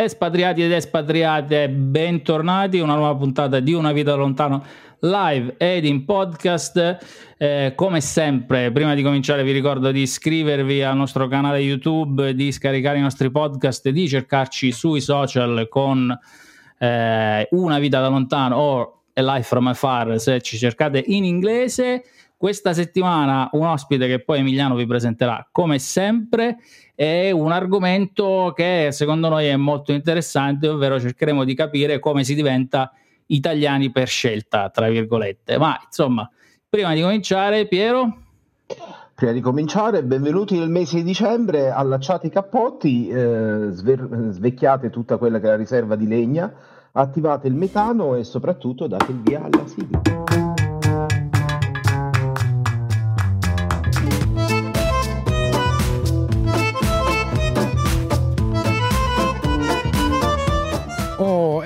Espatriati ed espatriate, bentornati a una nuova puntata di Una vita lontano live ed in podcast. Eh, come sempre, prima di cominciare, vi ricordo di iscrivervi al nostro canale YouTube, di scaricare i nostri podcast, di cercarci sui social con eh, Una vita da lontano o A Life from Afar se ci cercate in inglese. Questa settimana un ospite che poi Emiliano vi presenterà come sempre è un argomento che secondo noi è molto interessante, ovvero cercheremo di capire come si diventa italiani per scelta, tra virgolette. Ma insomma, prima di cominciare, Piero. Prima di cominciare, benvenuti nel mese di dicembre, allacciate i cappotti, eh, sver- svecchiate tutta quella che è la riserva di legna, attivate il metano e soprattutto date il via alla sigla.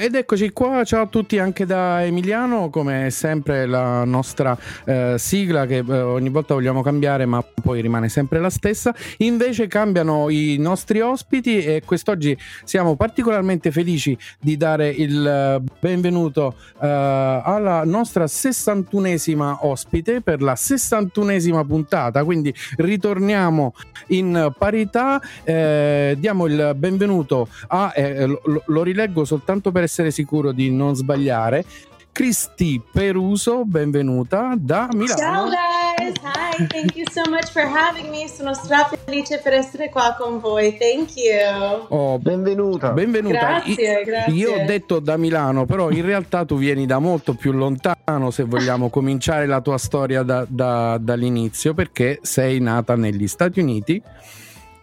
Ed eccoci qua, ciao a tutti anche da Emiliano, come sempre la nostra eh, sigla che eh, ogni volta vogliamo cambiare ma poi rimane sempre la stessa, invece cambiano i nostri ospiti e quest'oggi siamo particolarmente felici di dare il eh, benvenuto eh, alla nostra 61esima ospite per la 61esima puntata, quindi ritorniamo in parità, eh, diamo il benvenuto a, eh, lo, lo rileggo soltanto per essere sicuro di non sbagliare. Cristi Peruso, benvenuta da Milano. Ciao guys, hi, thank you so much for having me. Sono felice per essere qua con voi. Thank you. Oh, benvenuta. Benvenuta. Grazie, grazie. Io ho detto da Milano, però in realtà tu vieni da molto più lontano se vogliamo cominciare la tua storia da, da, dall'inizio, perché sei nata negli Stati Uniti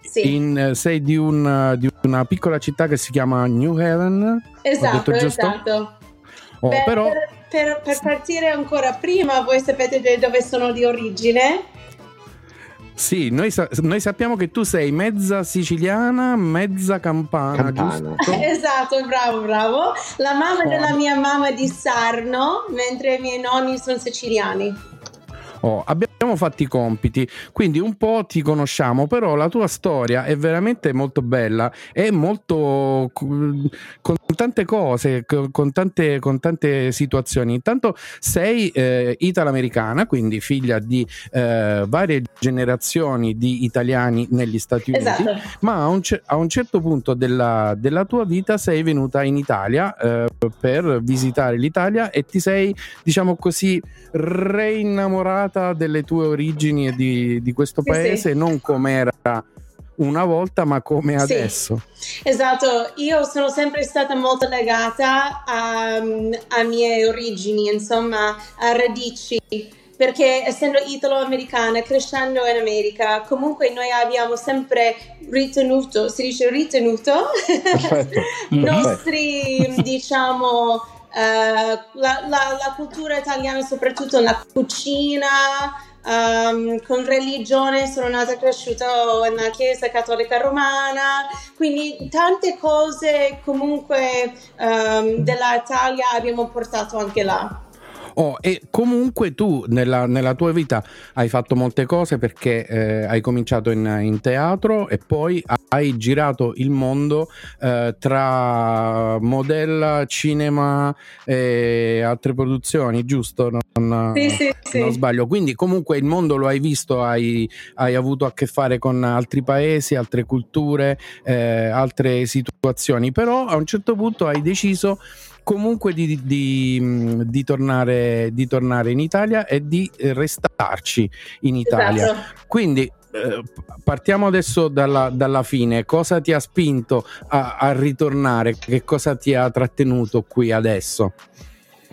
sì. in, eh, sei di, un, di, una piccola città che si chiama New Haven. Esatto, esatto. Oh, per, però... per, per, per partire ancora prima, voi sapete dove sono di origine? Sì, noi, sa- noi, sappiamo che tu sei mezza siciliana, mezza campana, campana. esatto, bravo, bravo. La mamma oh. della mia mamma è di Sarno, mentre i miei nonni sono siciliani. Oh, abbiamo fatto i compiti, quindi un po' ti conosciamo, però la tua storia è veramente molto bella, è molto con tante cose, con tante, con tante situazioni. Intanto sei eh, italo-americana, quindi figlia di eh, varie generazioni di italiani negli Stati Uniti, esatto. ma a un, a un, certo punto della, della, tua vita sei venuta in Italia eh, per visitare l'Italia e ti sei, diciamo così, reinnamorata innamorata delle tue origini e di, di questo paese, sì. non come era una volta, ma come sì. adesso. Esatto, io sono sempre stata molto legata a, a mie origini, insomma, a radici perché essendo italo-americana, crescendo in America, comunque noi abbiamo sempre ritenuto, si dice ritenuto, i nostri, diciamo, eh, la, la, la, cultura italiana, soprattutto la cucina, um, con religione, sono nata e cresciuta nella Chiesa Cattolica Romana, quindi tante cose comunque um, dell'Italia abbiamo portato anche là. Oh, e comunque tu nella, nella, tua vita hai fatto molte cose perché eh, hai cominciato in, in, teatro e poi hai girato il mondo eh, tra modella, cinema e altre produzioni, giusto? Non, sì, sì, sì. non sbaglio. Quindi comunque il mondo lo hai visto, hai, hai avuto a che fare con altri paesi, altre culture, eh, altre situazioni, però a un certo punto hai deciso comunque di, di, di, tornare, di, tornare, in Italia e di restarci in Italia. Esatto. Quindi eh, partiamo adesso dalla, dalla, fine. Cosa ti ha spinto a, a, ritornare? Che cosa ti ha trattenuto qui adesso?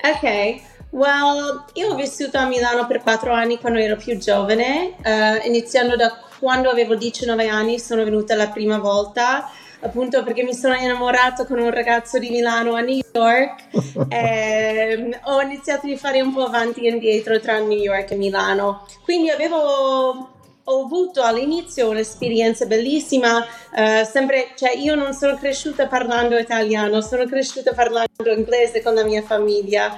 Ok, well, io ho vissuto a Milano per quattro anni quando ero più giovane, uh, iniziando da quando avevo 19 anni sono venuta la prima volta appunto perché mi sono innamorato con un ragazzo di Milano a New York e ehm, ho iniziato a fare un po' avanti e indietro tra New York e Milano. Quindi avevo ho avuto all'inizio un'esperienza bellissima, uh, sempre, cioè io non sono cresciuta parlando italiano, sono cresciuta parlando inglese con la mia famiglia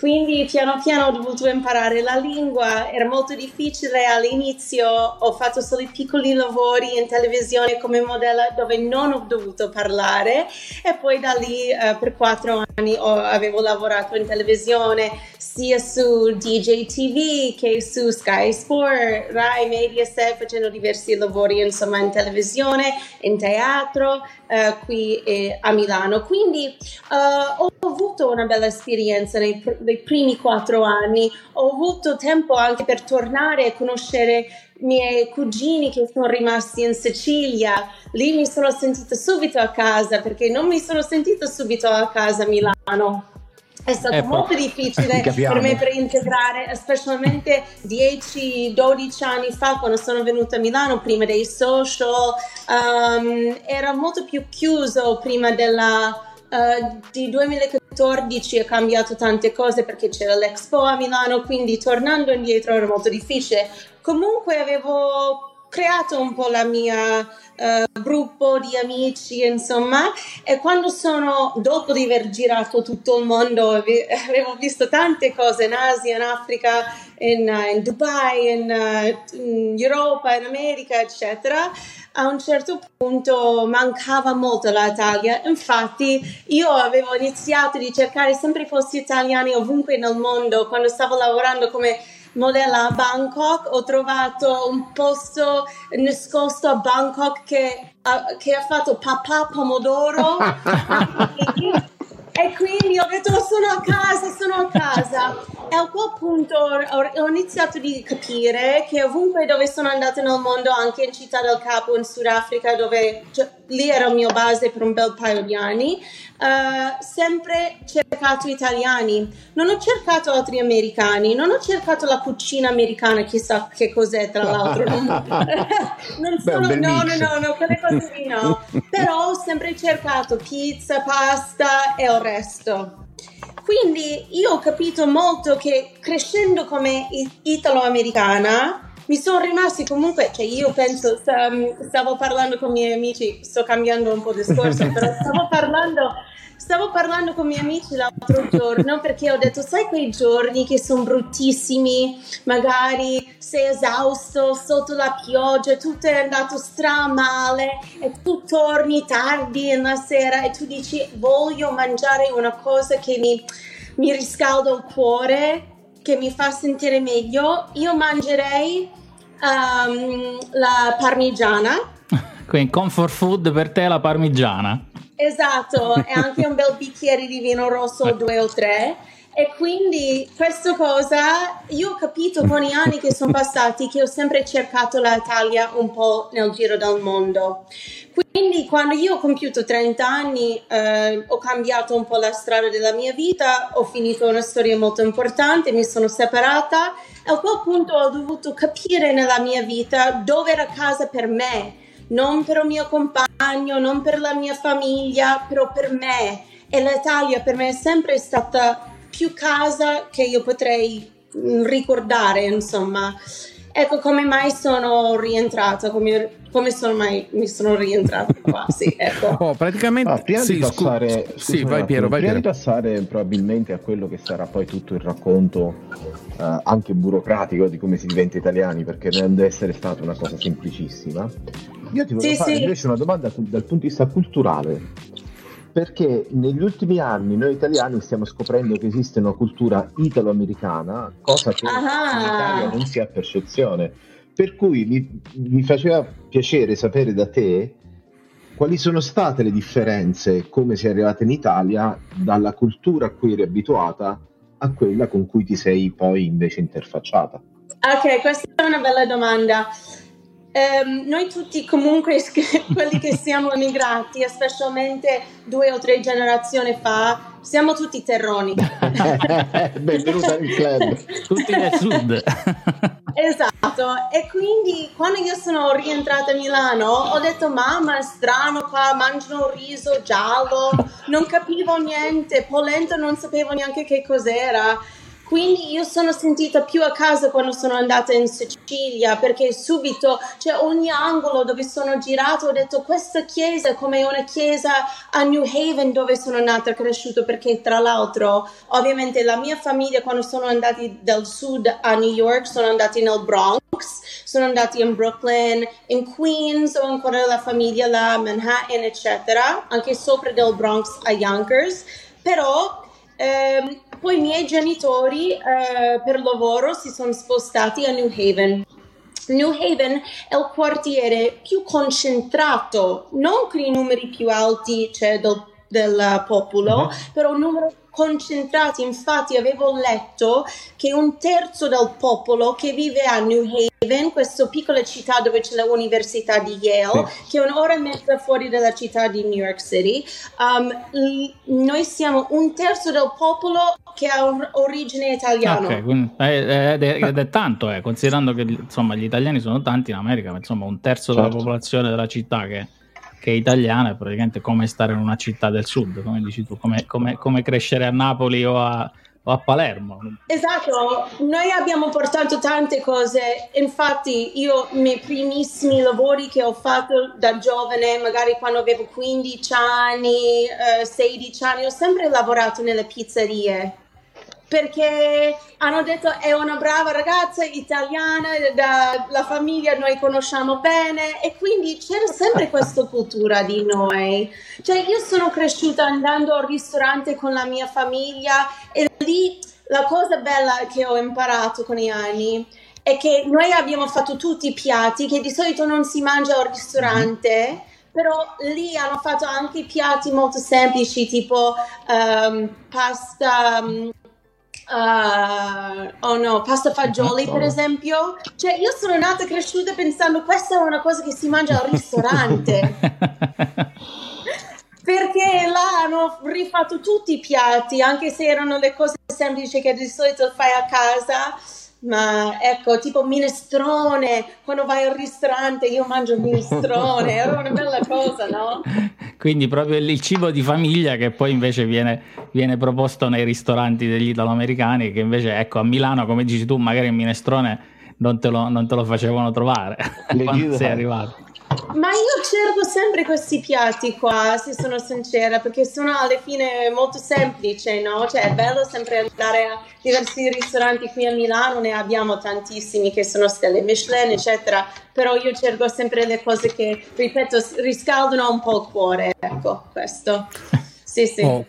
Quindi piano piano ho dovuto imparare la lingua, era molto difficile. All'inizio, ho fatto solo piccoli lavori in televisione come modella dove non ho dovuto parlare. E poi da lì eh, per quattro anni ho, avevo lavorato in televisione sia su DJ TV che su Sky Sport, Rai, Mediaset, facendo diversi lavori insomma in televisione, in teatro, eh, qui eh, a Milano. Quindi eh, ho avuto una bella esperienza nei, nei primi quattro anni, ho avuto tempo anche per tornare a conoscere i miei cugini che sono rimasti in Sicilia. Lì mi sono sentita subito a casa perché non mi sono sentita subito a casa a Milano. È stato eh, molto difficile per me per integrare, specialmente 10-12 anni fa quando sono venuta a Milano, prima dei social, um, era molto più chiuso prima della... Uh, di 2014 è cambiato tante cose perché c'era l'Expo a Milano, quindi tornando indietro era molto difficile. Comunque avevo creato un po' la mia uh, gruppo di amici, insomma, e quando sono, dopo di aver girato tutto il mondo, avevo visto tante cose in Asia, in Africa, in, uh, in Dubai, in, uh, in, Europa, in America, eccetera, a un certo punto mancava molto l'Italia. Infatti, io avevo iniziato a cercare sempre posti italiani ovunque nel mondo quando stavo lavorando come modella a Bangkok, ho trovato un posto nascosto a Bangkok che, uh, che ha fatto papà pomodoro. e quindi ho detto sono a casa, sono a casa. E a quel punto ho, iniziato a capire che ovunque dove sono andata nel mondo, anche in Città del Capo, in Sudafrica, dove cioè, lì era il mio base per un bel paio di anni, uh, sempre cercato italiani. Non ho cercato altri americani, non ho cercato la cucina americana, chissà che cos'è tra l'altro. non, sono, Beh, no, no, no, no, quelle cose lì no. Però ho sempre cercato pizza, pasta e il resto. Quindi io ho capito molto che crescendo come italo-americana mi sono rimasti comunque, cioè io penso, stavo parlando con i miei amici, sto cambiando un po' discorso, però stavo parlando Stavo parlando con i miei amici l'altro giorno perché ho detto, sai quei giorni che sono bruttissimi, magari sei esausto sotto la pioggia, tutto è andato stramale e tu torni tardi la sera e tu dici voglio mangiare una cosa che mi, mi riscalda il cuore, che mi fa sentire meglio, io mangerei um, la parmigiana. Quindi comfort food per te la parmigiana. Esatto, e anche un bel bicchiere di vino rosso, due o tre. E quindi questa cosa io ho capito con gli anni che sono passati che ho sempre cercato l'Italia un po' nel giro del mondo. Quindi quando io ho compiuto 30 anni eh, ho cambiato un po' la strada della mia vita, ho finito una storia molto importante, mi sono separata e a quel punto ho dovuto capire nella mia vita dove era casa per me non per il mio compagno, non per la mia famiglia, però per me. E l'Italia per me è sempre stata più casa che io potrei mm, ricordare, insomma. Ecco come mai sono rientrata, come, come sono mai mi sono rientrata qua, sì, ecco. Oh, praticamente... Ah, prima sì, di passare, scu- sì, vai Piero, vai prima Piero. di passare probabilmente a quello che sarà poi tutto il racconto uh, anche burocratico di come si diventa italiani, perché non deve essere stata una cosa semplicissima, io ti voglio sì, fare sì. invece una domanda dal punto di vista culturale. Perché negli ultimi anni noi italiani stiamo scoprendo che esiste una cultura italo-americana, cosa che ah. in Italia non si ha percezione. Per cui mi, mi faceva piacere sapere da te quali sono state le differenze, come sei arrivata in Italia, dalla cultura a cui eri abituata a quella con cui ti sei poi invece interfacciata? Ok, questa è una bella domanda. Um, noi tutti comunque quelli che siamo emigrati, specialmente due o tre generazioni fa, siamo tutti terroni. Benvenuta nel club. tutti del sud. esatto, e quindi quando io sono rientrata a Milano ho detto mamma è strano qua, mangiano riso giallo, non capivo niente, polenta non sapevo neanche che cos'era Quindi io sono sentita più a casa quando sono andata in Sicilia perché subito, cioè ogni angolo dove sono girato ho detto questa chiesa è come una chiesa a New Haven dove sono nata e cresciuta perché tra l'altro ovviamente la mia famiglia quando sono andati dal sud a New York sono andati nel Bronx, sono andati in Brooklyn, in Queens ho ancora la famiglia là, Manhattan eccetera, anche sopra del Bronx a Yonkers, però ehm, poi i miei genitori eh, per lavoro si sono spostati a New Haven. New Haven è il quartiere più concentrato, non con i numeri più alti cioè del, del popolo, uh-huh. però un numero concentrati. Infatti avevo letto che un terzo del popolo che vive a New Haven, questa piccola città dove c'è l'università di Yale, sì. che è un'ora e mezza fuori dalla città di New York City, um, noi siamo un terzo del popolo che ha origine italiana. Ok, quindi, ed, è, ed è tanto, eh, considerando che insomma, gli italiani sono tanti in America, ma insomma un terzo certo. della popolazione della città che che è italiana, è praticamente come stare in una città del sud, come dici tu, come, come, come crescere a Napoli o a, o a Palermo. Esatto, noi abbiamo portato tante cose, infatti io i miei primissimi lavori che ho fatto da giovane, magari quando avevo 15 anni, eh, 16 anni, ho sempre lavorato nelle pizzerie perché hanno detto è una brava ragazza italiana, da, la famiglia noi conosciamo bene e quindi c'era sempre questa cultura di noi. Cioè io sono cresciuta andando al ristorante con la mia famiglia e lì la cosa bella che ho imparato con gli anni è che noi abbiamo fatto tutti i piatti che di solito non si mangia al ristorante. Però lì hanno fatto anche piatti molto semplici tipo um, pasta um, Uh, oh no, pasta fagioli per esempio. Cioè, io sono nata e cresciuta pensando questa è una cosa che si mangia al ristorante. Perché là hanno rifatto tutti i piatti, anche se erano le cose semplici che di solito fai a casa ma ecco, tipo minestrone, quando vai al ristorante io mangio minestrone, era una bella cosa, no? Quindi proprio il cibo di famiglia che poi invece viene, viene proposto nei ristoranti degli italoamericani, che invece ecco a Milano, come dici tu, magari il minestrone non te lo, non te lo facevano trovare quando sei arrivato. Ma io cerco sempre questi piatti qua, se sono sincera, perché sono alla fine molto semplici, no? Cioè è bello sempre andare a diversi ristoranti qui a Milano, ne abbiamo tantissimi che sono stelle Michelin, eccetera, però io cerco sempre le cose che, ripeto, riscaldano un po' il cuore, ecco, questo. Sì, sì. Oh.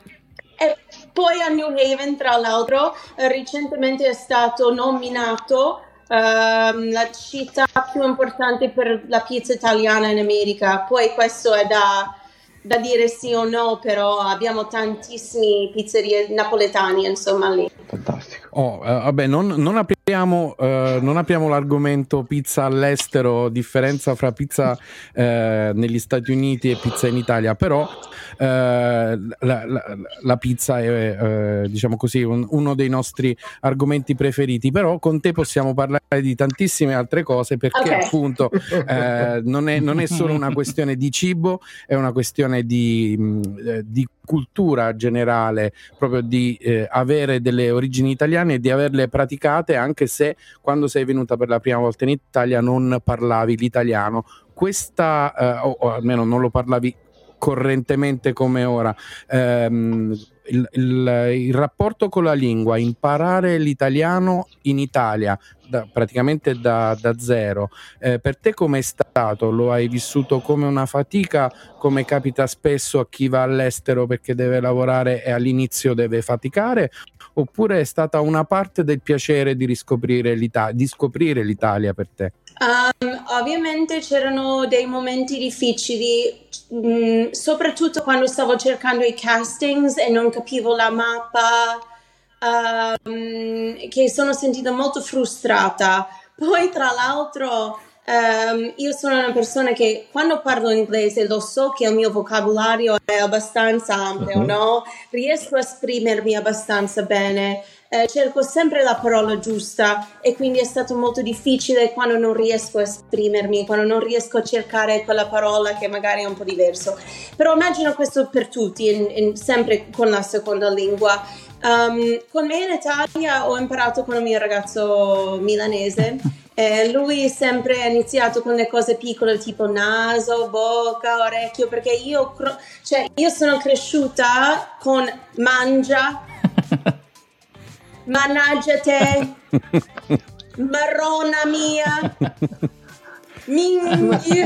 E poi a New Haven, tra l'altro, recentemente è stato nominato uh, la città più importante per la pizza italiana in America. Poi questo è da, da dire sì o no, però abbiamo tantissime pizzerie napoletane, insomma, lì. Fantastico. Oh, uh, vabbè, non, non apriamo, uh, non apriamo l'argomento pizza all'estero, differenza fra pizza uh, negli Stati Uniti e pizza in Italia, però la, la, la, pizza è, diciamo così, un, uno dei nostri argomenti preferiti, però con te possiamo parlare di tantissime altre cose perché okay. appunto non è, non, è, solo una questione di cibo, è una questione di, di cultura generale, proprio di eh, avere delle origini italiane e di averle praticate anche se quando sei venuta per la prima volta in Italia non parlavi l'italiano. Questa, eh, o, o almeno non lo parlavi correntemente come ora. Um, il, il, rapporto con la lingua, imparare l'italiano in Italia da, praticamente da, da zero, eh, per te com'è stato? Lo hai vissuto come una fatica, come capita spesso a chi va all'estero perché deve lavorare e all'inizio deve faticare? Oppure è stata una parte del piacere di riscoprire l'Italia, di scoprire l'Italia per te? Um, ovviamente c'erano dei momenti difficili, mh, mm, soprattutto quando stavo cercando i castings e non capivo la mappa, um, che sono sentita molto frustrata. Poi, tra l'altro, um, io sono una persona che quando parlo inglese lo so che il mio vocabolario è abbastanza ampio, uh-huh. no? Riesco a esprimermi abbastanza bene eh, cerco sempre la parola giusta e quindi è stato molto difficile quando non riesco a esprimermi, quando non riesco a cercare quella parola che magari è un po' diverso. Però immagino questo per tutti, in, in, sempre con la seconda lingua. Um, con me in Italia ho imparato con il mio ragazzo milanese. Eh, lui sempre ha iniziato con le cose piccole tipo naso, bocca, orecchio, perché io, cioè, io sono cresciuta con mangia, mannaggia te, marrona mia. Minghi.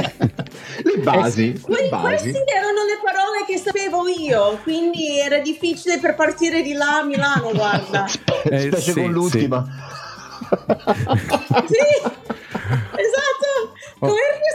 le basi, eh, le basi. Queste erano le parole che sapevo io, quindi era difficile per partire di là a Milano, guarda. Eh, Specie sì, con l'ultima. Sì, sì esatto. Come riesco a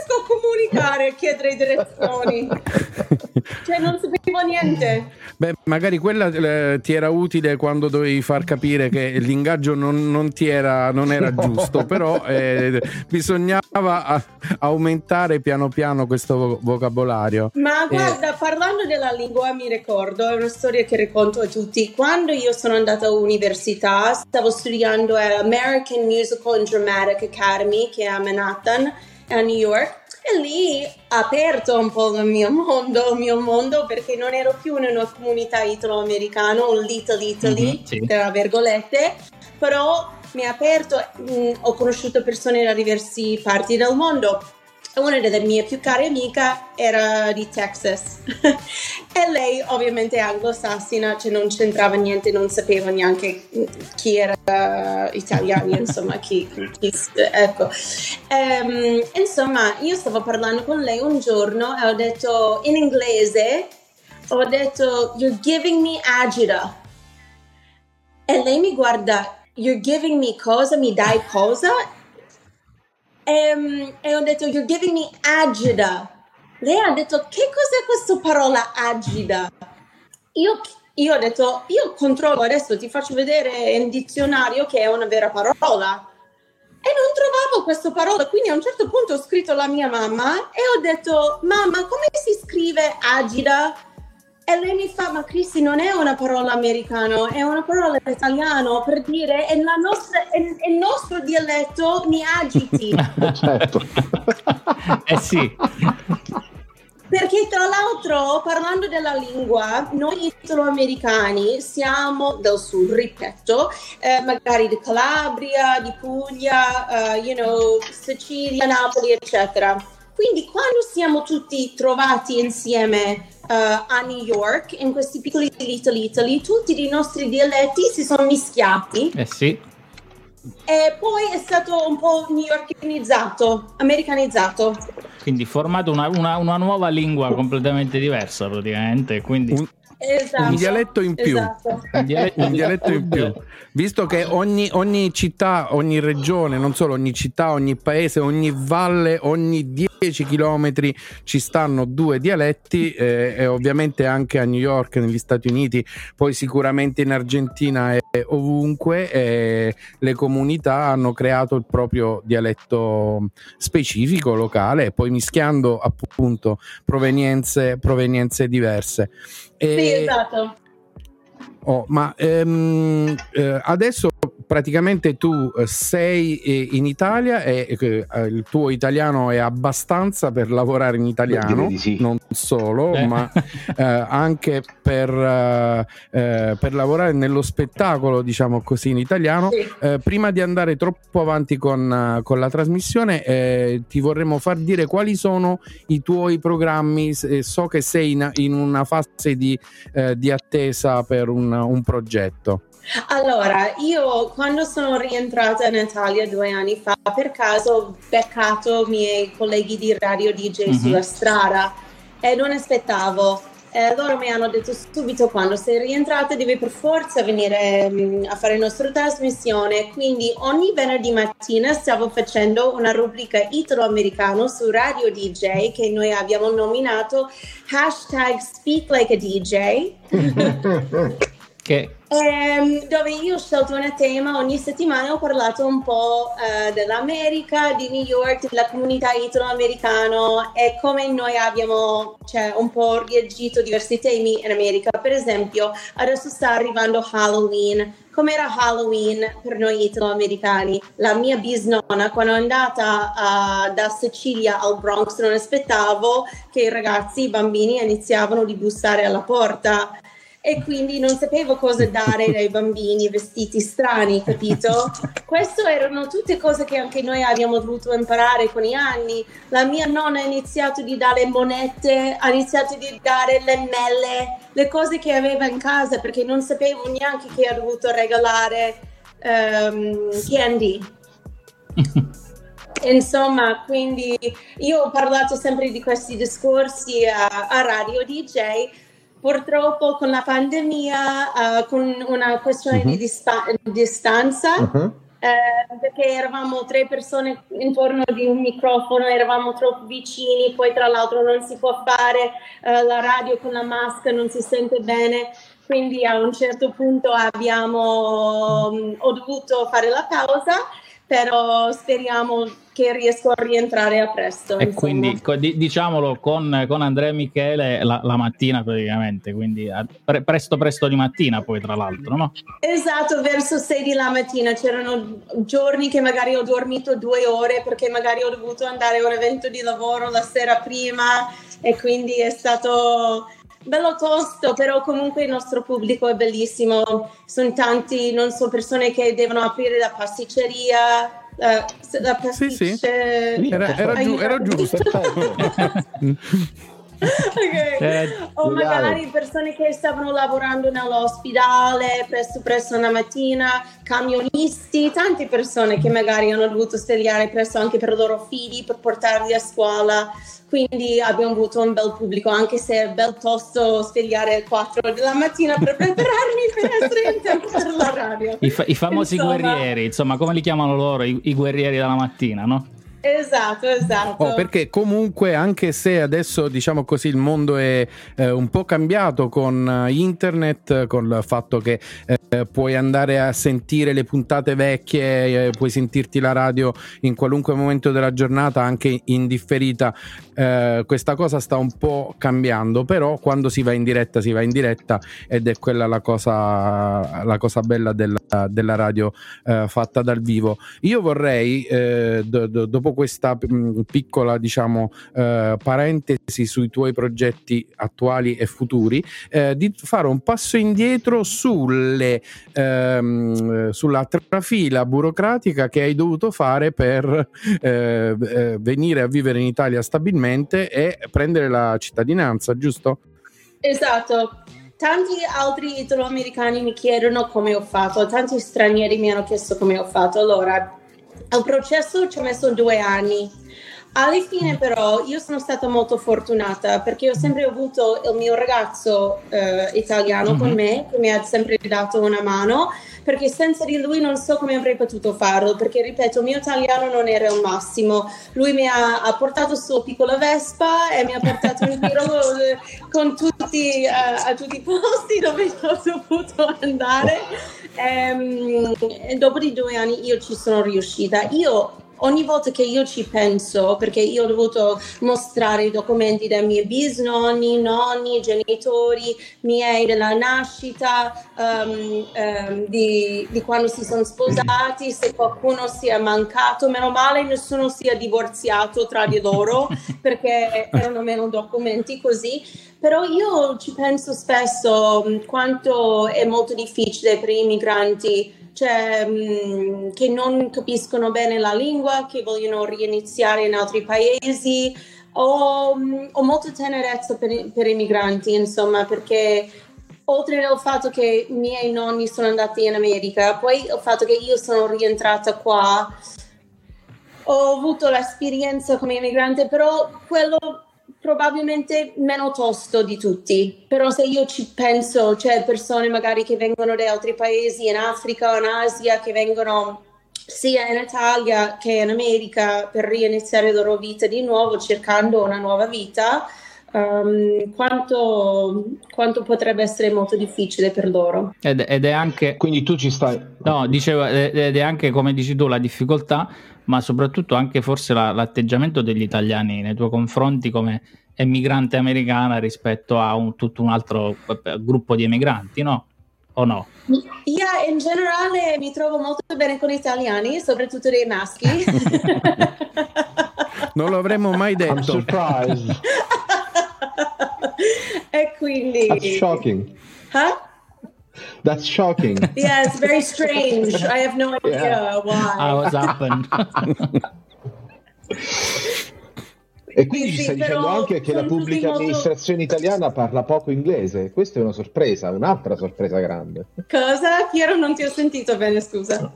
comunicare e chiedere direzioni? Cioè, non sapevo niente. Beh, magari quella eh, ti era utile quando dovevi far capire che l'ingaggio non, non ti era, non era no. giusto, però eh, bisognava a, aumentare piano piano questo vocabolario. Ma guarda, parlando della lingua, mi ricordo, è una storia che racconto a tutti. Quando io sono andata all'università, stavo studiando all'American Musical and Dramatic Academy, che è a Manhattan, a New York e lì ha aperto un po' il mio mondo, il mio mondo perché non ero più in una comunità italo-americana, un little Italy, mm-hmm, sì. tra virgolette, però mi ha aperto, mh, mm, ho conosciuto persone da diverse parti del mondo una delle mie più care amiche era di Texas e lei ovviamente è anglosassina, cioè non c'entrava niente, non sapeva neanche chi era italiano, insomma, chi, chi ecco. Um, insomma, io stavo parlando con lei un giorno e ho detto in inglese, ho detto you're giving me agita e lei mi guarda, you're giving me cosa, mi dai cosa? E, um, e, ho detto, you're giving me agida. Lei ha detto, che cos'è questa parola agida? Io, io ho detto, io controllo adesso, ti faccio vedere in dizionario che è una vera parola. E non trovavo questa parola, quindi a un certo punto ho scritto alla mia mamma e ho detto, mamma, come si scrive agida? E lei mi fa, ma Cristi non è una parola americana, è una parola italiana per dire è nostra, è, è il nostro dialetto mi agiti. certo. eh sì. Perché tra l'altro, parlando della lingua, noi italo-americani siamo del sud, ripeto, eh, magari di Calabria, di Puglia, uh, you know, Sicilia, Napoli, eccetera. Quindi quando siamo tutti trovati insieme a New York, in questi piccoli Little Italy, tutti i nostri dialetti si sono mischiati. Eh sì. E poi è stato un po' newyorkinizzato, americanizzato. Quindi formato una, una, una nuova lingua completamente diversa praticamente. Quindi... Un, Esatto, un dialetto in più. Esatto. Un, dialetto, un dialetto in più. Visto che ogni, ogni, città, ogni regione, non solo ogni città, ogni paese, ogni valle, ogni 10 chilometri ci stanno due dialetti eh, e ovviamente anche a New York, negli Stati Uniti, poi sicuramente in Argentina e ovunque eh, le comunità hanno creato il proprio dialetto specifico, locale, e poi mischiando appunto provenienze, provenienze diverse. E... Sì, esatto. Oh, ma ehm, eh, adesso praticamente tu eh, sei eh, in Italia e eh, il tuo italiano è abbastanza per lavorare in italiano, sì. non solo, eh. ma eh, anche per, eh, per, lavorare nello spettacolo, diciamo così, in italiano. Sì. prima di andare troppo avanti con, con la trasmissione, ti vorremmo far dire quali sono i tuoi programmi. so che sei in, in una fase di, di attesa per un, un progetto. Allora, io quando sono rientrata in Italia due anni fa, per caso ho beccato i miei colleghi di radio DJ mm-hmm. sulla strada e non aspettavo. E loro mi hanno detto subito quando sei rientrata devi per forza venire um, a fare la nostra trasmissione. Quindi ogni venerdì mattina stavo facendo una rubrica italo-americano su Radio DJ che noi abbiamo nominato hashtag Speak Like a DJ. che ehm, dove io ho scelto un tema ogni settimana ho parlato un po' eh, dell'America, di New York, della comunità italo-americana e come noi abbiamo cioè, un po' reagito a diversi temi in America. Per esempio, adesso sta arrivando Halloween. Com'era Halloween per noi italo-americani? La mia bisnonna, quando è andata uh, da Sicilia al Bronx, non aspettavo che i ragazzi, i bambini iniziavano a bussare alla porta e quindi non sapevo cosa dare ai bambini vestiti strani, capito? Queste erano tutte cose che anche noi abbiamo dovuto imparare con gli anni. La mia nonna ha iniziato a dare monete, ha iniziato a dare le mele, le cose che aveva in casa perché non sapevo neanche che ha dovuto regalare um, candy. Insomma, quindi io ho parlato sempre di questi discorsi a, a Radio DJ Purtroppo con la pandemia, uh, con una questione uh-huh. di dispa- distanza, uh-huh. eh, perché eravamo tre persone intorno di un microfono, eravamo troppo vicini, poi tra l'altro non si può fare uh, la radio con la maschera, non si sente bene, quindi a un certo punto abbiamo, um, ho dovuto fare la pausa, però speriamo che riesco a rientrare a presto. E insomma. quindi diciamolo con, con Andrea e Michele la, la, mattina praticamente, quindi pre, presto presto di mattina poi tra l'altro, no? Esatto, verso 6 di la mattina c'erano giorni che magari ho dormito due ore perché magari ho dovuto andare a un evento di lavoro la sera prima e quindi è stato bello tosto, però comunque il nostro pubblico è bellissimo. Sono tanti, non so, persone che devono aprire la pasticceria, la, la sì, sì. Era, era, giu- era giusto. okay. eh, o magari persone che stavano lavorando nell'ospedale presto presto una mattina, camionisti, tante persone che magari hanno dovuto svegliare presto anche per i loro figli per portarli a scuola. Quindi abbiamo avuto un bel pubblico, anche se è bel tosto svegliare alle 4 della mattina per prepararmi per essere in tempo per la radio. I, fa- i famosi insomma, guerrieri, insomma, come li chiamano loro, i, i guerrieri della mattina, no? Esatto, esatto. Oh, perché comunque anche se adesso diciamo così il mondo è eh, un po' cambiato con eh, internet, con il fatto che eh, puoi andare a sentire le puntate vecchie, eh, puoi sentirti la radio in qualunque momento della giornata, anche in differita, eh, questa cosa sta un po' cambiando, però quando si va in diretta si va in diretta ed è quella la cosa, la cosa bella della, della radio eh, fatta dal vivo. Io vorrei, do, do, dopo questa mh, mm, piccola diciamo eh, parentesi sui tuoi progetti attuali e futuri eh, di fare un passo indietro sulle, ehm, sulla trafila burocratica che hai dovuto fare per eh, eh, venire a vivere in Italia stabilmente e prendere la cittadinanza giusto? Esatto tanti altri italo-americani mi chiedono come ho fatto, tanti stranieri mi hanno chiesto come ho fatto. Allora, il processo ci ha messo due anni. Alla fine però io sono stata molto fortunata perché ho sempre avuto il mio ragazzo eh, italiano mm-hmm. con mhm. me che mi ha sempre dato una mano perché senza di lui non so come avrei potuto farlo perché ripeto il mio italiano non era il massimo lui mi ha, ha portato su piccola Vespa e mi ha portato in giro con tutti uh, a tutti i posti dove ho dovuto andare ehm, e dopo di due anni io ci sono riuscita io ogni volta che io ci penso, perché io ho dovuto mostrare i documenti dei miei bisnonni, nonni, genitori, miei della nascita, um, um, di, di, quando si sono sposati, se qualcuno si è mancato, meno male nessuno si è divorziato tra di loro, perché erano meno documenti così. Però io ci penso spesso um, quanto è molto difficile per i migranti cioè, mm, che non capiscono bene la lingua, che vogliono riiniziare in altri paesi. Ho, mm, ho molta tenerezza per, per, i migranti, insomma, perché oltre al fatto che i miei nonni sono andati in America, poi il fatto che io sono rientrata qua, ho avuto l'esperienza come immigrante, però quello probabilmente meno tosto di tutti, però se io ci penso, c'è cioè persone magari che vengono da altri paesi, in Africa o in Asia, che vengono sia in Italia che in America per riiniziare la loro vita di nuovo, cercando una nuova vita, um, quanto, quanto, potrebbe essere molto difficile per loro. Ed, ed, è anche... Quindi tu ci stai... No, dicevo, ed è anche, come dici tu, la difficoltà ma soprattutto anche forse la, l'atteggiamento degli italiani nei tuoi confronti come emigrante americana rispetto a un, tutto un altro eh, gruppo di emigranti, no? O no? Yeah, in generale mi trovo molto bene con gli italiani, soprattutto dei maschi. non l'avremmo mai detto. I'm surprised. e quindi... That's shocking. Huh? That's shocking. Yeah, it's very strange. I have no idea Yeah. why. Ah, what's happened? E quindi Sì, ci stai dicendo anche che la pubblica amministrazione italiana parla poco inglese. Questa è una sorpresa, un'altra sorpresa grande. Cosa? Piero, non ti ho sentito bene, scusa.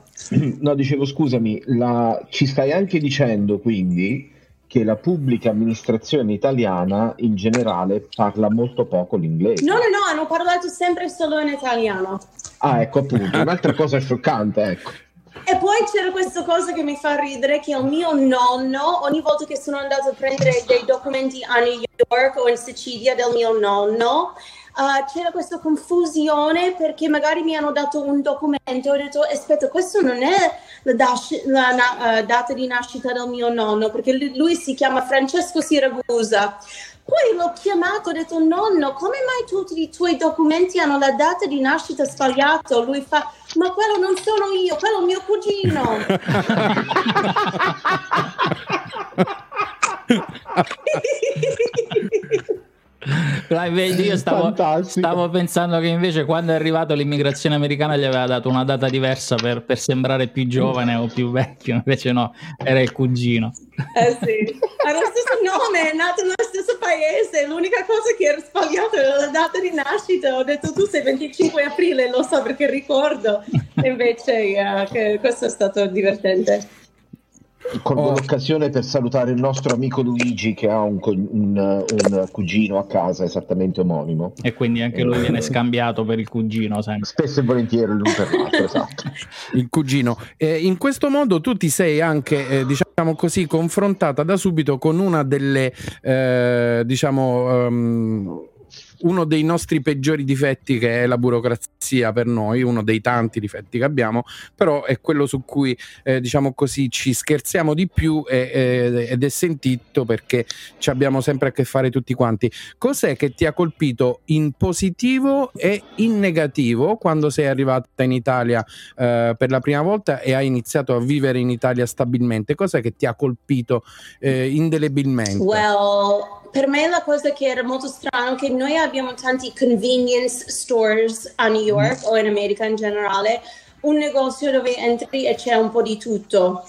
No, dicevo, scusami, la- ci stai anche dicendo quindi che la pubblica amministrazione italiana in generale parla molto poco l'inglese. No, no, no, hanno parlato sempre solo in italiano. Ah, ecco appunto, un'altra cosa scioccante, ecco. E poi c'era questa cosa che mi fa ridere, che il mio nonno, ogni volta che sono andato a prendere dei documenti a New York o in Sicilia del mio nonno, uh, c'era questa confusione perché magari mi hanno dato un documento e ho detto, aspetta, questo non è la, das- la na- uh, data di nascita del mio nonno, perché lui, lui si chiama Francesco Siragusa. Poi l'ho chiamato, ho detto, nonno, come mai tutti i tuoi documenti hanno la data di nascita sbagliata? Lui fa, ma quello non sono io, quello è mio cugino. Vedi, io stavo, stavo pensando che invece quando è arrivato l'immigrazione americana gli aveva dato una data diversa per, per sembrare più giovane o più vecchio, invece no, era il cugino. Eh sì, ha lo stesso nome, è nato nello stesso paese, l'unica cosa che era sbagliata era la data di nascita, ho detto tu sei 25 aprile, lo so perché ricordo, e invece eh, che questo è stato divertente. Colgo Oh. l'occasione per salutare il nostro amico Luigi che ha un, un- un cugino a casa esattamente omonimo. E quindi anche lui viene scambiato per il cugino sempre. Spesso e volentieri l'un per l'altro, esatto. il cugino. Eh, in questo modo tu ti sei anche, eh, diciamo così, confrontata da subito con una delle, eh, diciamo, ehm, uno dei nostri peggiori difetti che è la burocrazia per noi, uno dei tanti difetti che abbiamo, però è quello su cui, eh, diciamo così, ci scherziamo di più e- e- ed è sentito perché ci abbiamo sempre a che fare tutti quanti. Cos'è che ti ha colpito in positivo e in negativo quando sei arrivata in Italia eh, per la prima volta e hai iniziato a vivere in Italia stabilmente? Cos'è che ti ha colpito eh, indelebilmente? Well, per me la cosa che era molto strano è che noi abbiamo tanti convenience stores a New York o in America in generale, un negozio dove entri e c'è un po' di tutto.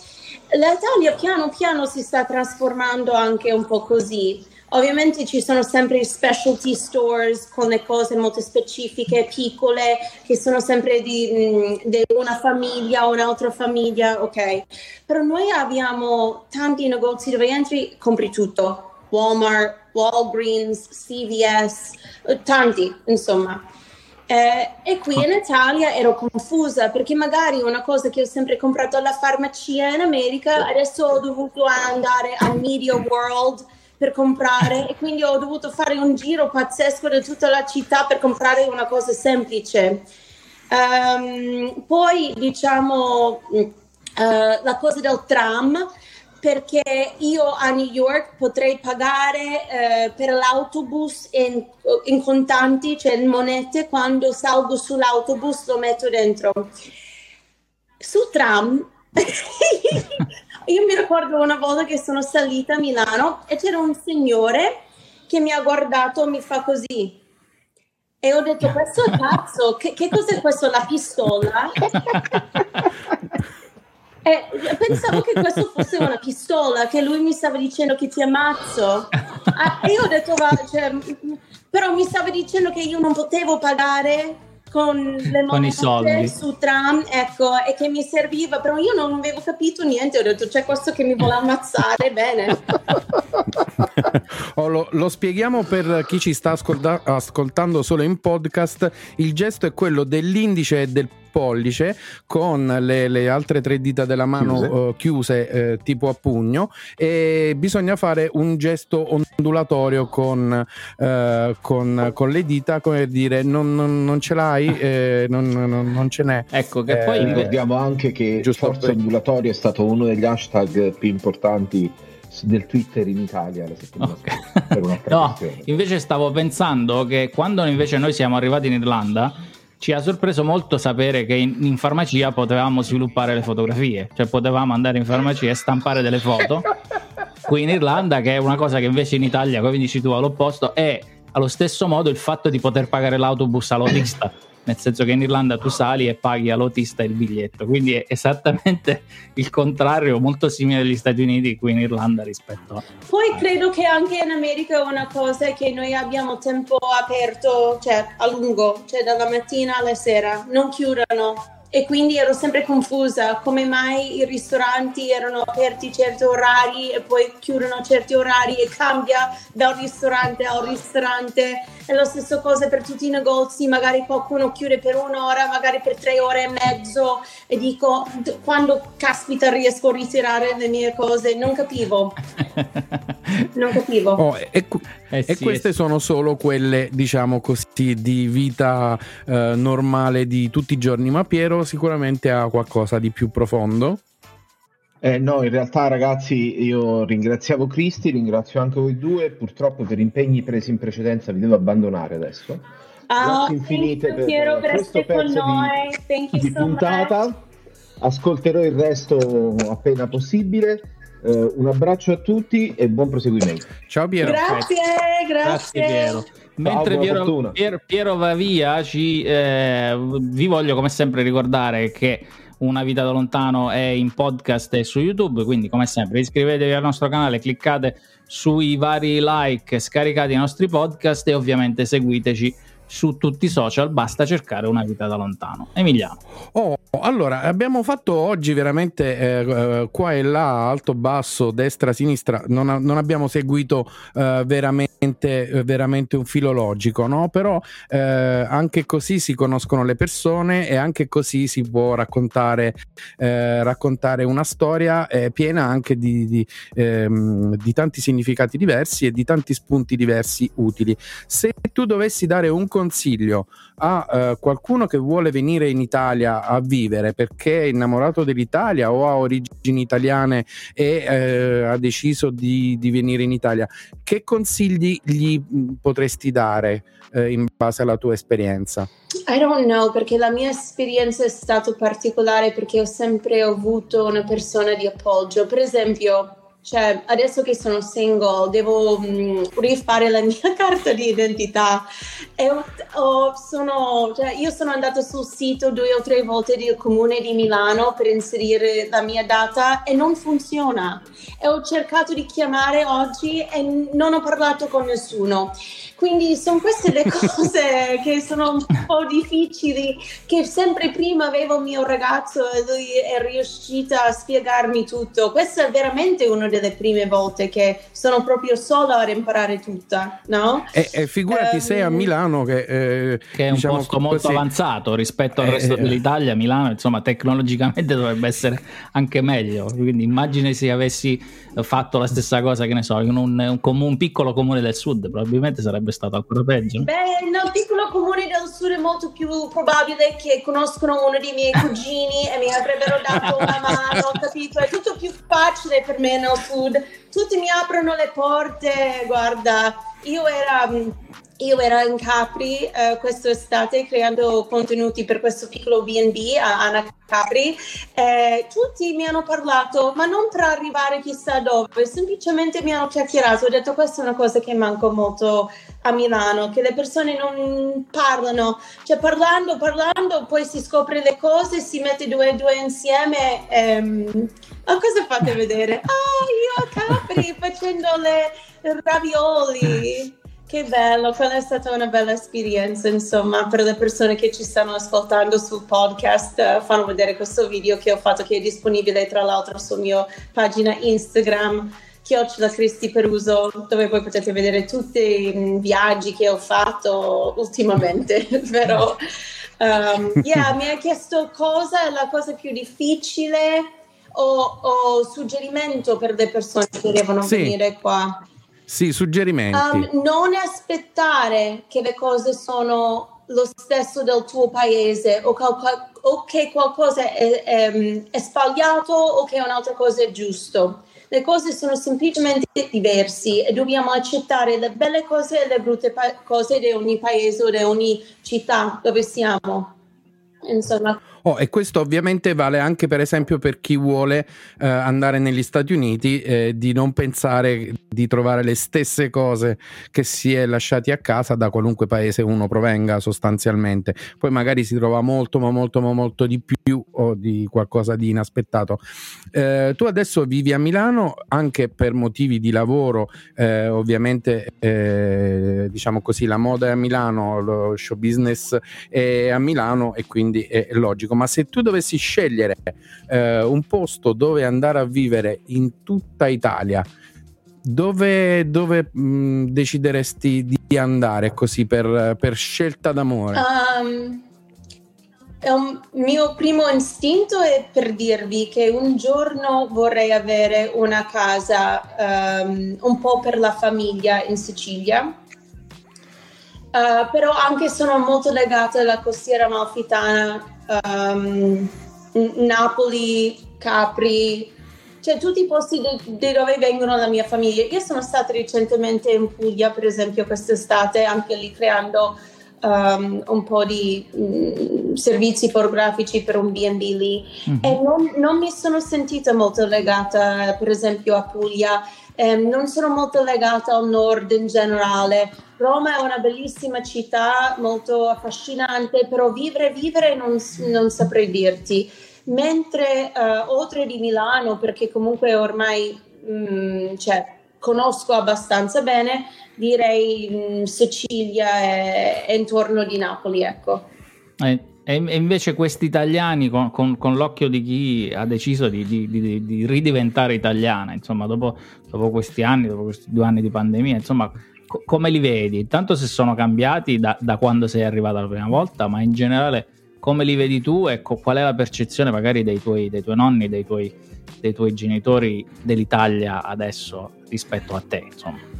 L'Italia piano piano si sta trasformando anche un po' così. Ovviamente ci sono sempre specialty stores con le cose molto specifiche, piccole, che sono sempre di, mm, di una famiglia o un'altra famiglia, ok. Però noi abbiamo tanti negozi dove entri, compri tutto. Walmart, Walgreens, CVS, eh, tanti, insomma. Eh, e qui in Italia ero confusa perché magari una cosa che ho sempre comprato alla farmacia in America, adesso ho dovuto andare al Media World per comprare e quindi ho dovuto fare un giro pazzesco da tutta la città per comprare una cosa semplice. Ehm, poi diciamo eh, la cosa del tram perché io a New York potrei pagare eh, per l'autobus in, in contanti, cioè in monete, quando salgo sull'autobus lo metto dentro. Su tram, io mi ricordo una volta che sono salita a Milano e c'era un signore che mi ha guardato e mi fa così. E ho detto, questo è pazzo, che, che cos'è questo, la pistola? E pensavo che questo fosse una pistola, che lui mi stava dicendo che ti ammazzo. Ah, e io ho detto, va, cioè, però mi stava dicendo che io non potevo pagare con le Con i monete soldi. su tram, ecco, e che mi serviva, però io non avevo capito niente, ho detto c'è questo che mi vuole ammazzare, bene. Oh, lo, lo spieghiamo per chi ci sta ascolta- ascoltando solo in podcast. Il gesto è quello dell'indice e del pollice con le, le altre tre dita della mano Chiuse. eh, chiuse eh, tipo a pugno e bisogna fare un gesto ondulatorio con, eh, con, con le dita come dire non, non- non ce l'hai eh, non, non- non ce n'è Ecco che Eh, poi Ricordiamo anche che Giusto Forza per- Ondulatorio è stato uno degli hashtag più importanti del Twitter in Italia la settimana Ok. scorsa, No, questione. invece stavo pensando che quando invece noi siamo arrivati in Irlanda ci ha sorpreso molto sapere che in, in farmacia potevamo sviluppare le fotografie, cioè potevamo andare in farmacia e stampare delle foto. Qui in Irlanda, che è una cosa che invece in Italia, come dici tu, all'opposto, è allo stesso modo il fatto di poter pagare l'autobus all'autista nel senso che in Irlanda tu sali e paghi all'autista il biglietto, quindi è esattamente il contrario, molto simile agli Stati Uniti qui in Irlanda rispetto a... Poi credo che anche in America una cosa è che noi abbiamo tempo aperto, cioè a lungo, cioè dalla mattina alla sera, non chiudono. E quindi ero sempre confusa come mai i ristoranti erano aperti certi orari e poi chiudono certi orari e cambia da un ristorante a un ristorante è la stessa cosa per tutti i negozi magari qualcuno chiude per un'ora magari per tre ore e mezzo e dico quando caspita riesco a ritirare le mie cose non capivo non capivo oh, e, eh sì, e, queste eh sì. sono solo quelle diciamo così di vita eh, normale di tutti i giorni ma Piero sicuramente ha qualcosa di più profondo. Eh, no, in realtà ragazzi io ringraziavo Cristi, ringrazio anche voi due, purtroppo per impegni presi in precedenza vi devo abbandonare adesso. Oh, Grazie infinite per, Piero, per questo pezzo di, di so puntata. Much. Ascolterò il resto appena possibile. Uh, un abbraccio a tutti e buon proseguimento. Ciao Piero. Grazie, grazie. grazie Piero. Mentre Piero, Piero, Piero, va via, ci, eh, vi voglio come sempre ricordare che Una vita da lontano è in podcast e su YouTube, quindi come sempre iscrivetevi al nostro canale, cliccate sui vari like, scaricate i nostri podcast e ovviamente seguiteci su tutti i social, basta cercare una vita da lontano. Emiliano. Oh, allora, abbiamo fatto oggi veramente eh, eh qua e là, alto, basso, destra, sinistra, non, non abbiamo seguito eh, veramente, eh, veramente, un filo logico, no? Però eh, anche così si conoscono le persone e anche così si può raccontare, eh, raccontare una storia piena anche di, di, ehm, di tanti significati diversi e di tanti spunti diversi utili. Se tu dovessi dare un consiglio a eh, qualcuno che vuole venire in Italia a vivere perché è innamorato dell'Italia o ha origini italiane e eh, ha deciso di, di, venire in Italia, che consigli gli mm, potresti dare eh, in base alla tua esperienza? I don't know perché la mia esperienza è stata particolare perché ho sempre avuto una persona di appoggio. Per esempio, cioè, adesso che sono single, devo mh, mm, rifare la mia carta di identità. E ho, sono, cioè, io sono andata sul sito due o tre volte del comune di Milano per inserire la mia data e non funziona. E ho cercato di chiamare oggi e non ho parlato con nessuno. Quindi sono queste le cose che sono un po' difficili, che sempre prima avevo il mio ragazzo e lui è riuscito a spiegarmi tutto. Questa è veramente una delle prime volte che sono proprio sola ad imparare tutta, no? E, e figurati um, sei a Milano che, eh, che è diciamo un posto molto così. avanzato rispetto al eh, resto eh, dell'Italia, Milano insomma tecnologicamente dovrebbe essere anche meglio, quindi immagine se avessi fatto la stessa cosa che ne so in un, un, un piccolo comune del sud, probabilmente sarebbe sarebbe stato ancora peggio. Beh, nel piccolo comune del sud è molto più probabile che conoscono uno dei miei cugini e mi avrebbero dato una mano, capito? È tutto più facile per me nel sud. Tutti mi aprono le porte, guarda, io era io ero in Capri uh, quest'estate creando contenuti per questo piccolo BB a Anna Capri e tutti mi hanno parlato, ma non per arrivare chissà dove, semplicemente mi hanno chiacchierato. Ho detto questa è una cosa che manco molto a Milano, che le persone non parlano, cioè parlando, parlando, poi si scopre le cose, si mette due e due insieme. E, um, ma cosa fate vedere? Ah, io a Capri facendo le ravioli. Che bello, quella è stata una bella esperienza, insomma, per le persone che ci stanno ascoltando sul podcast, uh, fanno vedere questo video che ho fatto, che è disponibile tra l'altro sulla mia pagina Instagram, Chiocciola Cristi Peruso, dove voi potete vedere tutti i viaggi che ho fatto ultimamente, però... Um, yeah, mi ha chiesto cosa è la cosa più difficile o, o suggerimento per le persone che devono sì. venire qua. Sì, suggerimenti. Um, non aspettare che le cose sono lo stesso del tuo paese o, cal- o che qualcosa è, è, è, sbagliato o che un'altra cosa è giusto. Le cose sono semplicemente diverse e dobbiamo accettare le belle cose e le brutte pa- cose di ogni paese o di ogni città dove siamo. Insomma. Oh, e questo ovviamente vale anche per esempio per chi vuole eh, andare negli Stati Uniti eh, di non pensare di trovare le stesse cose che si è lasciati a casa da qualunque paese uno provenga sostanzialmente. Poi magari si trova molto ma molto ma molto di più o di qualcosa di inaspettato. Eh, tu adesso vivi a Milano anche per motivi di lavoro, eh, ovviamente eh, diciamo così la moda è a Milano, lo show business è a Milano e quindi è logico ma se tu dovessi scegliere eh, un posto dove andare a vivere in tutta Italia, dove, dove mh, decideresti di andare così per, per scelta d'amore? Um, un mio primo istinto è per dirvi che un giorno vorrei avere una casa um, un po' per la famiglia in Sicilia. Uh, però anche sono molto legata alla costiera amalfitana um, Napoli, Capri, cioè tutti i posti da dove vengono la mia famiglia. Io sono stata recentemente in Puglia, per esempio, quest'estate, anche lì creando um, un po' di um, servizi fotografici per un B&B lì mm-hmm. e non, non, mi sono sentita molto legata, per esempio, a Puglia. Um, non sono molto legata al nord in generale. Roma è una bellissima città, molto affascinante, però vivere, vivere non, non saprei dirti. Mentre uh, oltre di Milano, perché comunque ormai mh, mm, cioè, conosco abbastanza bene, direi mh, mm, Sicilia e, e, intorno di Napoli, ecco. Eh, e, invece questi italiani, con, con, con, l'occhio di chi ha deciso di, di, di, di ridiventare italiana, insomma, dopo, dopo, questi anni, dopo questi due anni di pandemia, insomma, co- come li vedi? Tanto se sono cambiati da, da, quando sei arrivata la prima volta, ma in generale come li vedi tu e co- qual è la percezione magari dei tuoi, dei tuoi nonni, dei tuoi, dei tuoi genitori dell'Italia adesso rispetto a te? Insomma.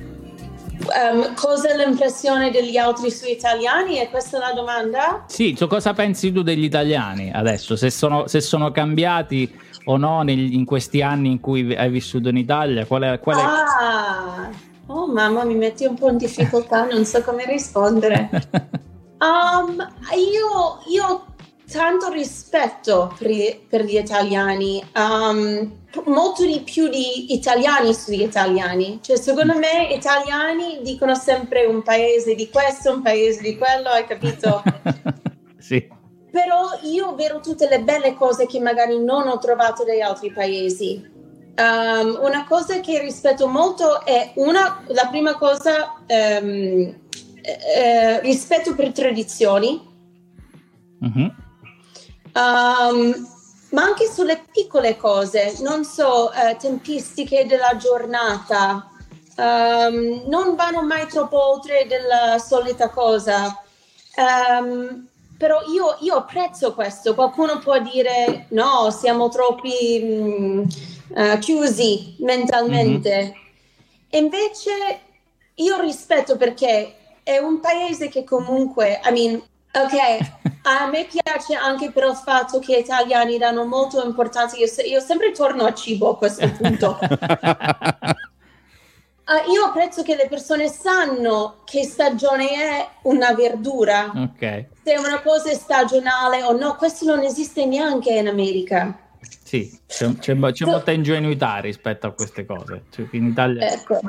Um, cosa è l'impressione degli altri sui italiani? È questa la domanda? Sì, cioè cosa pensi tu degli italiani adesso? Se sono, se sono cambiati o no negli, in questi anni in cui hai vissuto in Italia? Qual è, qual è... Ah, oh mamma, mi metti un po' in difficoltà, non so come rispondere. Um, io, io tanto rispetto per, per gli italiani, um, molto di più di italiani sugli italiani. Cioè, secondo me, italiani dicono sempre un paese di questo, un paese di quello, hai capito? sì. Però io vedo tutte le belle cose che magari non ho trovato negli altri paesi. Um, una cosa che rispetto molto è una, la prima cosa, um, eh, rispetto per tradizioni. Mm-hmm. Um, ma anche sulle piccole cose, non so, eh, tempistiche della giornata, um, non vanno mai troppo oltre della solita cosa. Um, però io, io, apprezzo questo. Qualcuno può dire no, siamo troppi mh, mm, uh, chiusi mentalmente. Mm-hmm. Invece io rispetto perché è un paese che comunque, I mean, ok, a me piace anche per il fatto che gli italiani danno molto importanza. Io, io sempre torno a cibo a questo punto. uh, io apprezzo che le persone sanno che stagione è una verdura. Okay. Se una cosa è stagionale o no, questo non esiste neanche in America. Sì, c'è, c'è, c'è molta ingenuità rispetto a queste cose. Cioè, in Italia... Ecco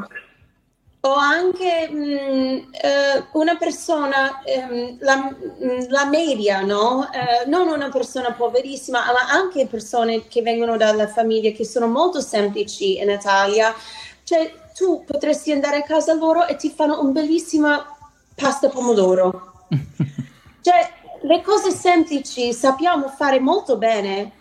o anche mh, mm, eh, una persona, ehm, la, mm, la, media, no? Eh, non una persona poverissima, ma anche persone che vengono dalle famiglie che sono molto semplici in Italia. Cioè, tu potresti andare a casa loro e ti fanno un bellissima pasta pomodoro. cioè, le cose semplici sappiamo fare molto bene.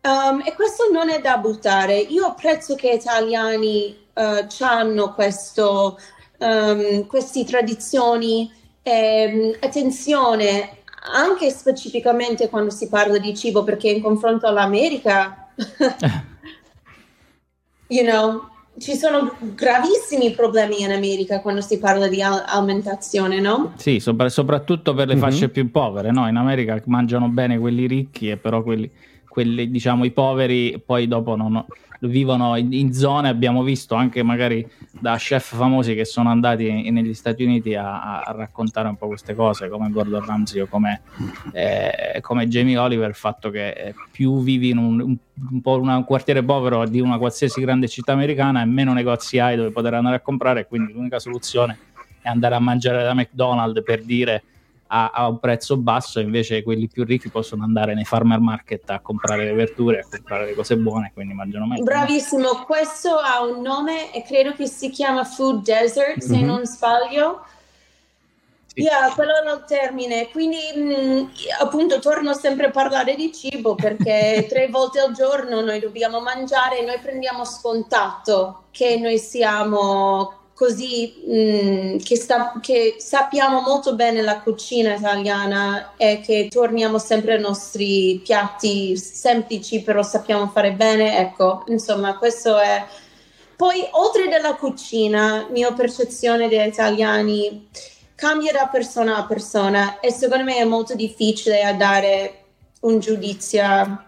Um, e questo non è da buttare. Io apprezzo che italiani uh, hanno questo, um, queste tradizioni e um, attenzione anche specificamente quando si parla di cibo perché in confronto all'America you know ci sono gravissimi problemi in America quando si parla di al- alimentazione, no? Sì, sopra- soprattutto per le mm-hmm. fasce più povere, no? In America mangiano bene quelli ricchi e però quelli, quelli, diciamo, i poveri poi dopo non, vivono in, in, zone, abbiamo visto anche magari da chef famosi che sono andati negli Stati Uniti a, a, raccontare un po' queste cose, come Gordon Ramsay o come, eh, come Jamie Oliver, il fatto che eh, più vivi in un, un, un un quartiere povero di una qualsiasi grande città americana e meno negozi hai dove poter andare a comprare, quindi l'unica soluzione è andare a mangiare da McDonald's per dire a, a, un prezzo basso, invece quelli più ricchi possono andare nei farmer market a comprare le verdure, a comprare le cose buone, quindi mangiano meglio. Bravissimo, questo ha un nome e credo che si chiama Food Desert, se mm-hmm. non sbaglio. Sì. Yeah, quello è il termine. Quindi, mh, mm, appunto, torno sempre a parlare di cibo perché tre volte al giorno noi dobbiamo mangiare e noi prendiamo scontato che noi siamo così mh, mm, che, sta, che, sappiamo molto bene la cucina italiana e che torniamo sempre ai nostri piatti semplici però sappiamo fare bene ecco insomma questo è poi oltre dalla cucina mia percezione degli italiani cambia da persona a persona e secondo me è molto difficile dare un giudizio.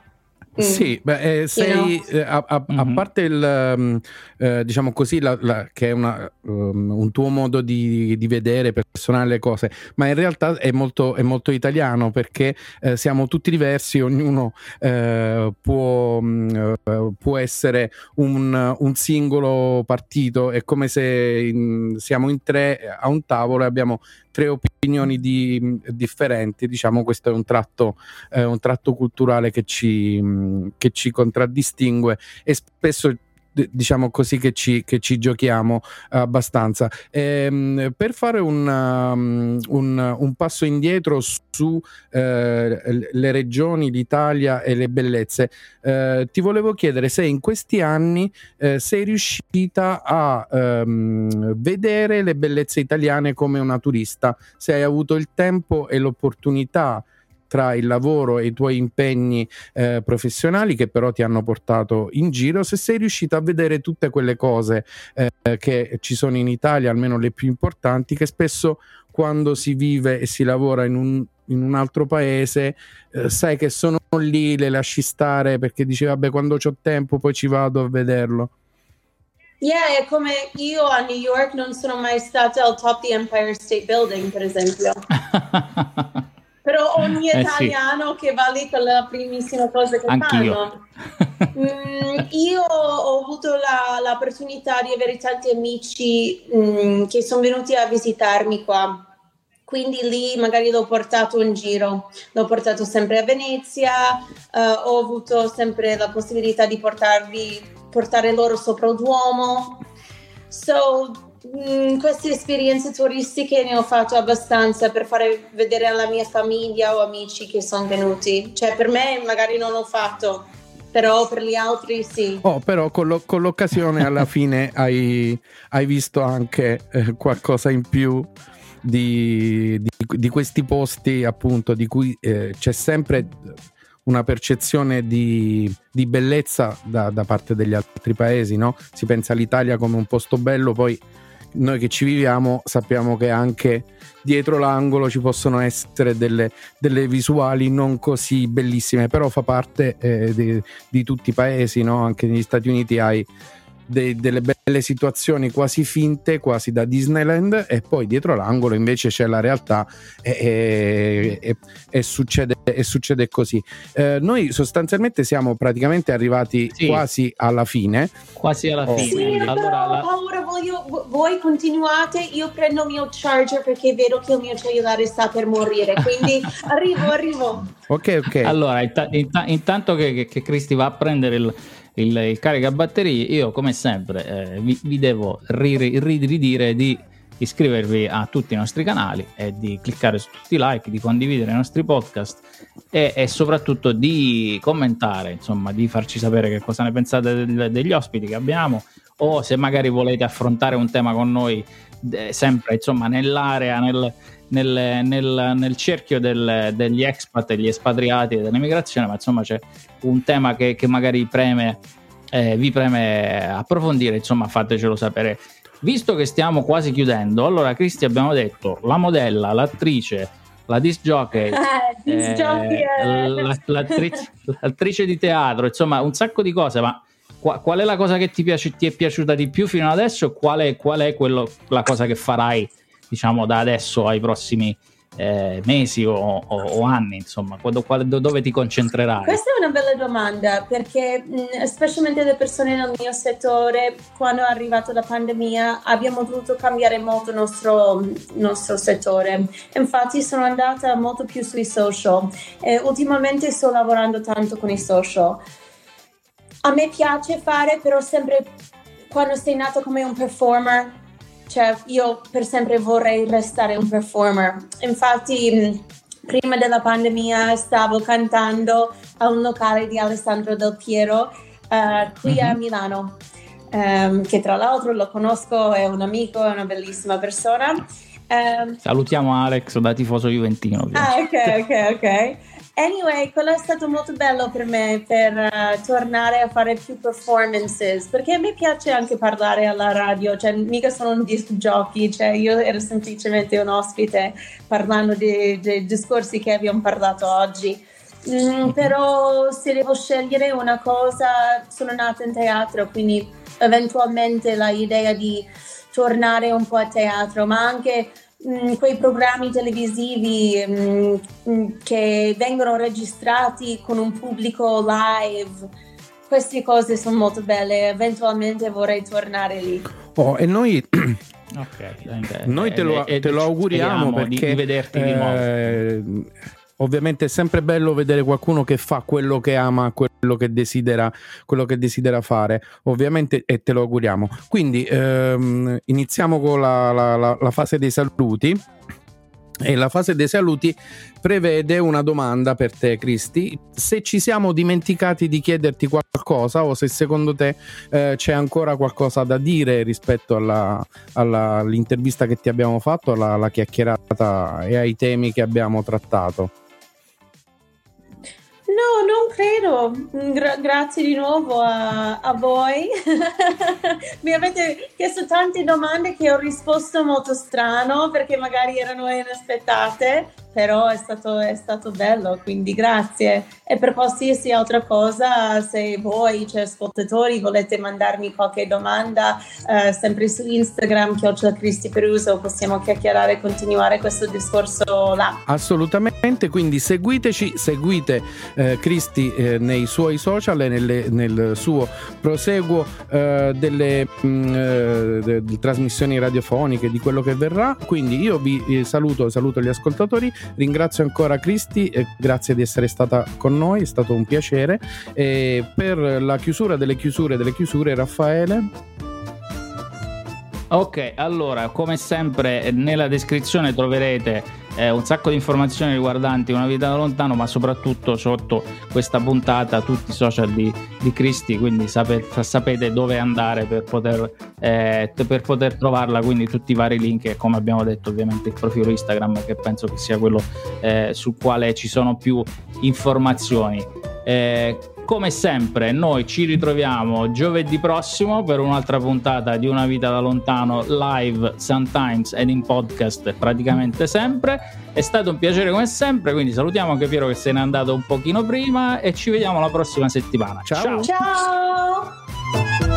Sì, beh, eh, sei, eh, a, a, mm-hmm. a, parte il, um, eh, diciamo così, la, la, che è una, um, un tuo modo di, di, vedere personale le cose, ma in realtà è molto, è molto italiano perché eh, siamo tutti diversi, ognuno eh, può, um, può, essere un, un, singolo partito, è come se in, siamo in tre a un tavolo e abbiamo tre opinioni di, differenti, diciamo questo è un tratto, eh, un tratto culturale che ci, che ci contraddistingue e spesso diciamo così che ci, che ci giochiamo abbastanza. Ehm, per fare un, um, un, un, passo indietro su eh, regioni l'Italia e le bellezze eh, ti volevo chiedere se in questi anni eh, sei riuscita a ehm, vedere le bellezze italiane come una turista se hai avuto il tempo e l'opportunità tra il lavoro e i tuoi impegni eh, professionali che però ti hanno portato in giro, se sei riuscito a vedere tutte quelle cose eh, che ci sono in Italia, almeno le più importanti, che spesso quando si vive e si lavora in un, in un altro paese, eh, sai che sono lì, le lasci stare perché dici vabbè quando ho tempo poi ci vado a vederlo. Yeah, è come io a New York non sono mai stata al top di Empire State Building, per esempio. però ogni italiano eh sì. che va lì con la primissima cosa che Anch'io. fanno. mm, io ho avuto la, l'opportunità di avere tanti amici mm, che sono venuti a visitarmi qua. Quindi lì magari l'ho portato in giro, l'ho portato sempre a Venezia, uh, ho avuto sempre la possibilità di portarvi, portare loro sopra il Duomo. So, Mm, queste esperienze turistiche ne ho fatto abbastanza per fare vedere alla mia famiglia o amici che sono venuti. Cioè, per me magari non l'ho fatto, però per gli altri sì. Oh, però con, lo, con l'occasione alla fine hai, hai, visto anche eh, qualcosa in più di, di, di, questi posti, appunto, di cui eh, c'è sempre una percezione di, di bellezza da, da, parte degli altri paesi, no? Si pensa all'Italia come un posto bello, poi noi che ci viviamo sappiamo che anche dietro l'angolo ci possono essere delle, delle visuali non così bellissime, però fa parte eh, di, di, tutti i paesi, no? anche negli Stati Uniti hai de- delle belle situazioni quasi finte, quasi da Disneyland, e poi dietro l'angolo invece c'è la realtà e, e, e, e succede, succede, così. Eh, noi sostanzialmente siamo praticamente arrivati sì. quasi alla fine. Quasi alla oh. fine. Sì, allora, la... paura, voglio, voi continuate, io prendo il mio charger perché vedo che il mio cellulare sta per morire, quindi arrivo, arrivo. Ok, ok. Allora, int- int- intanto che, che, che Cristi va a prendere il il, il caricabatterie, io come sempre eh, vi, vi, devo ridire di iscrivervi a tutti i nostri canali e di cliccare su tutti i like, di condividere i nostri podcast e, e soprattutto di commentare, insomma, di farci sapere che cosa ne pensate del, degli ospiti che abbiamo o se magari volete affrontare un tema con noi eh, sempre insomma nell'area, nel, nel, nel, nel cerchio del, degli expat e gli espatriati e dell'immigrazione, ma insomma c'è un tema che, che magari preme, eh, vi preme approfondire, insomma fatecelo sapere. Visto che stiamo quasi chiudendo, allora Cristi abbiamo detto la modella, l'attrice, la disc jockey, jockey eh, l'attrice, l'attrice, di teatro, insomma un sacco di cose, ma qual, qual è la cosa che ti, piace, ti, è piaciuta di più fino adesso e qual è, qual è quello, la cosa che farai diciamo da adesso ai prossimi eh, mesi o, o, o, anni, insomma, quando, quando, dove ti concentrerai? Questa è una bella domanda perché mh, specialmente le persone nel mio settore, quando è arrivata la pandemia, abbiamo dovuto cambiare molto il nostro, nostro settore. Infatti sono andata molto più sui social e ultimamente sto lavorando tanto con i social. A me piace fare, però sempre quando sei nato come un performer cioè io per sempre vorrei restare un performer. Infatti prima della pandemia stavo cantando a un locale di Alessandro Del Piero uh, qui mm-hmm. a mhm. Milano, um, che tra l'altro lo conosco, è un amico, è una bellissima persona. Um, Salutiamo Alex da tifoso juventino. Ah, ok, ok, ok. Anyway, quello è stato molto bello per me per uh, tornare a fare più performances perché a me piace anche parlare alla radio, cioè mica sono un disc jockey, cioè io ero semplicemente un ospite parlando dei discorsi che abbiamo parlato oggi. Mm, mhm. però se devo scegliere una cosa, sono nata in teatro, quindi eventualmente l'idea di tornare un po' a teatro, ma anche mh, mm, quei programmi televisivi mh, mm, mm, che vengono registrati con un pubblico live. Queste cose sono molto belle, eventualmente vorrei tornare lì. Oh, e noi Ok, noi te lo, te lo auguriamo perché di, di vederti di nuovo. Ovviamente è sempre bello vedere qualcuno che fa quello che ama, quello che desidera, quello che desidera fare, ovviamente, e te lo auguriamo. Quindi ehm, iniziamo con la, la, la, la fase dei saluti. E la fase dei saluti prevede una domanda per te, Cristi. Se ci siamo dimenticati di chiederti qualcosa o se secondo te eh, c'è ancora qualcosa da dire rispetto alla, alla, all'intervista che ti abbiamo fatto, alla, alla chiacchierata e ai temi che abbiamo trattato. No, non credo. Gra- grazie di nuovo a, a voi. Mi avete chiesto tante domande che ho risposto molto strano perché magari erano inaspettate però è stato, è stato, bello, quindi grazie. E per qualsiasi altra cosa, se voi, cioè ascoltatori, volete mandarmi qualche domanda, eh, sempre su Instagram, chiocciola Cristi Peruso, possiamo chiacchierare e continuare questo discorso là. Assolutamente, quindi seguiteci, seguite eh, Cristi eh, nei suoi social e nelle, nel suo proseguo eh, delle mh, mm, eh, de, de trasmissioni radiofoniche, di quello che verrà. Quindi io vi eh, saluto, saluto gli ascoltatori Ringrazio ancora Cristi grazie di essere stata con noi, è stato un piacere. E per la chiusura delle chiusure delle chiusure, Raffaele. Ok, allora, come sempre nella descrizione troverete eh, un sacco di informazioni riguardanti una vita da lontano, ma soprattutto sotto questa puntata tutti i social di, di Cristi, quindi sapete, sapete dove andare per poter, eh, per poter trovarla, quindi tutti i vari link e come abbiamo detto ovviamente il profilo Instagram che penso che sia quello eh, sul quale ci sono più informazioni. Eh, come sempre, noi ci ritroviamo giovedì prossimo per un'altra puntata di Una vita da lontano live, sometimes ed in podcast praticamente sempre. È stato un piacere come sempre, quindi salutiamo anche Piero che se n'è andato un pochino prima e ci vediamo la prossima settimana. Ciao. Ciao. Ciao.